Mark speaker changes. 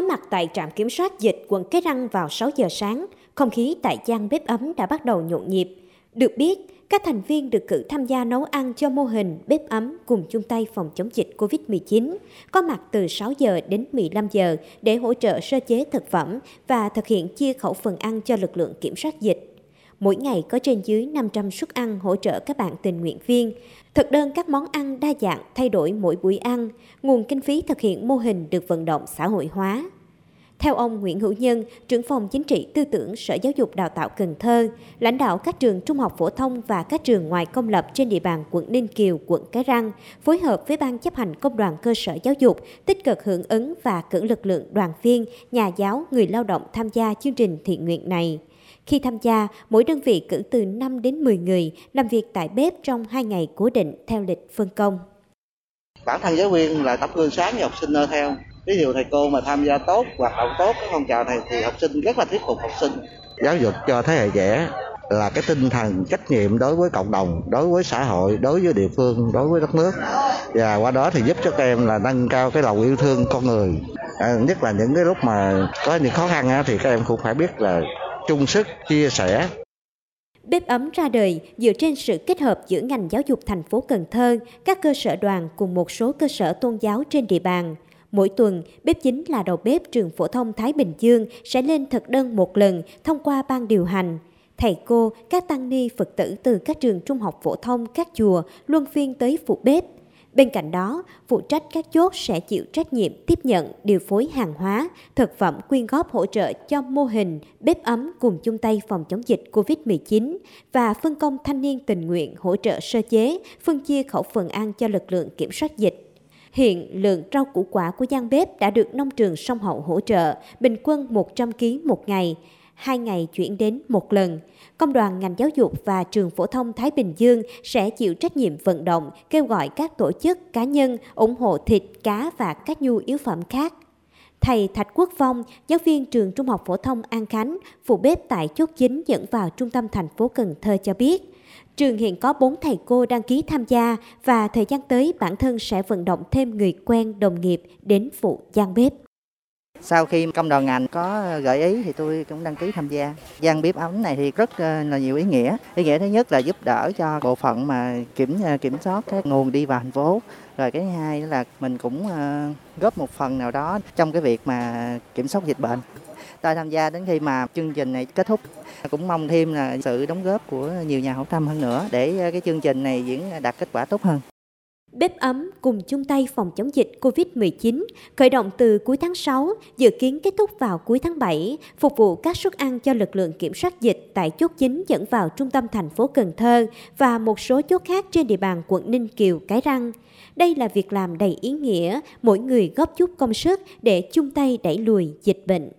Speaker 1: Có mặt tại trạm kiểm soát dịch quận Cái Răng vào 6 giờ sáng, không khí tại gian bếp ấm đã bắt đầu nhộn nhịp. Được biết, các thành viên được cử tham gia nấu ăn cho mô hình bếp ấm cùng chung tay phòng chống dịch COVID-19, có mặt từ 6 giờ đến 15 giờ để hỗ trợ sơ chế thực phẩm và thực hiện chia khẩu phần ăn cho lực lượng kiểm soát dịch. Mỗi ngày có trên dưới 500 suất ăn hỗ trợ các bạn tình nguyện viên. Thực đơn các món ăn đa dạng thay đổi mỗi buổi ăn, nguồn kinh phí thực hiện mô hình được vận động xã hội hóa. Theo ông Nguyễn Hữu Nhân, trưởng phòng chính trị tư tưởng Sở Giáo dục Đào tạo Cần Thơ, lãnh đạo các trường trung học phổ thông và các trường ngoài công lập trên địa bàn quận Ninh Kiều, quận Cái Răng, phối hợp với Ban chấp hành công đoàn cơ sở giáo dục, tích cực hưởng ứng và cử lực lượng đoàn viên, nhà giáo, người lao động tham gia chương trình thiện nguyện này. Khi tham gia, mỗi đơn vị cử từ 5 đến 10 người làm việc tại bếp trong 2 ngày cố định theo lịch phân công.
Speaker 2: Bản thân giáo viên là tấm gương sáng cho học sinh noi theo. Ví dụ thầy cô mà tham gia tốt, hoạt động tốt cái phong trào này thì học sinh rất là thuyết phục học sinh.
Speaker 3: Giáo dục cho thế hệ trẻ là cái tinh thần trách nhiệm đối với cộng đồng, đối với xã hội, đối với địa phương, đối với đất nước và qua đó thì giúp cho các em là nâng cao cái lòng yêu thương con người. À, nhất là những cái lúc mà có những khó khăn á, thì các em cũng phải biết là chung sức chia sẻ
Speaker 1: Bếp ấm ra đời dựa trên sự kết hợp giữa ngành giáo dục thành phố Cần Thơ, các cơ sở đoàn cùng một số cơ sở tôn giáo trên địa bàn. Mỗi tuần, bếp chính là đầu bếp trường phổ thông Thái Bình Dương sẽ lên thực đơn một lần thông qua ban điều hành. Thầy cô, các tăng ni Phật tử từ các trường trung học phổ thông, các chùa luân phiên tới phụ bếp – Bên cạnh đó, phụ trách các chốt sẽ chịu trách nhiệm tiếp nhận, điều phối hàng hóa, thực phẩm quyên góp hỗ trợ cho mô hình bếp ấm cùng chung tay phòng chống dịch COVID-19 và phân công thanh niên tình nguyện hỗ trợ sơ chế, phân chia khẩu phần ăn cho lực lượng kiểm soát dịch. Hiện lượng rau củ quả của gian bếp đã được nông trường sông Hậu hỗ trợ, bình quân 100 kg một ngày hai ngày chuyển đến một lần. Công đoàn ngành giáo dục và trường phổ thông Thái Bình Dương sẽ chịu trách nhiệm vận động, kêu gọi các tổ chức, cá nhân ủng hộ thịt, cá và các nhu yếu phẩm khác. Thầy Thạch Quốc Phong, giáo viên trường Trung học phổ thông An Khánh, phụ bếp tại chốt chính dẫn vào trung tâm thành phố Cần Thơ cho biết, trường hiện có 4 thầy cô đăng ký tham gia và thời gian tới bản thân sẽ vận động thêm người quen, đồng nghiệp đến phụ gian bếp.
Speaker 4: Sau khi công đoàn ngành có ờ, gợi ý thì tôi cũng đăng ký tham gia. Gian bếp ấm này thì rất ờ, là nhiều ý nghĩa. Ý nghĩa thứ nhất là giúp đỡ cho bộ phận mà kiểm ờ, kiểm soát cái nguồn đi vào thành phố. Rồi cái hai là mình cũng góp một phần nào đó trong cái việc mà kiểm soát dịch bệnh. Tôi tham gia đến khi mà chương trình này kết thúc. Cũng mong thêm là sự đóng góp của nhiều nhà hảo tâm hơn nữa để cái chương trình này diễn đạt kết quả tốt hơn.
Speaker 1: Bếp ấm cùng chung tay phòng chống dịch COVID-19 khởi động từ cuối tháng 6, dự kiến kết thúc vào cuối tháng 7, phục vụ các suất ăn cho lực lượng kiểm soát dịch tại chốt chính dẫn vào trung tâm thành phố Cần Thơ và một số chốt khác trên địa bàn quận Ninh Kiều, Cái Răng. Đây là việc làm đầy ý nghĩa, mỗi người góp chút công sức để chung tay đẩy lùi dịch bệnh.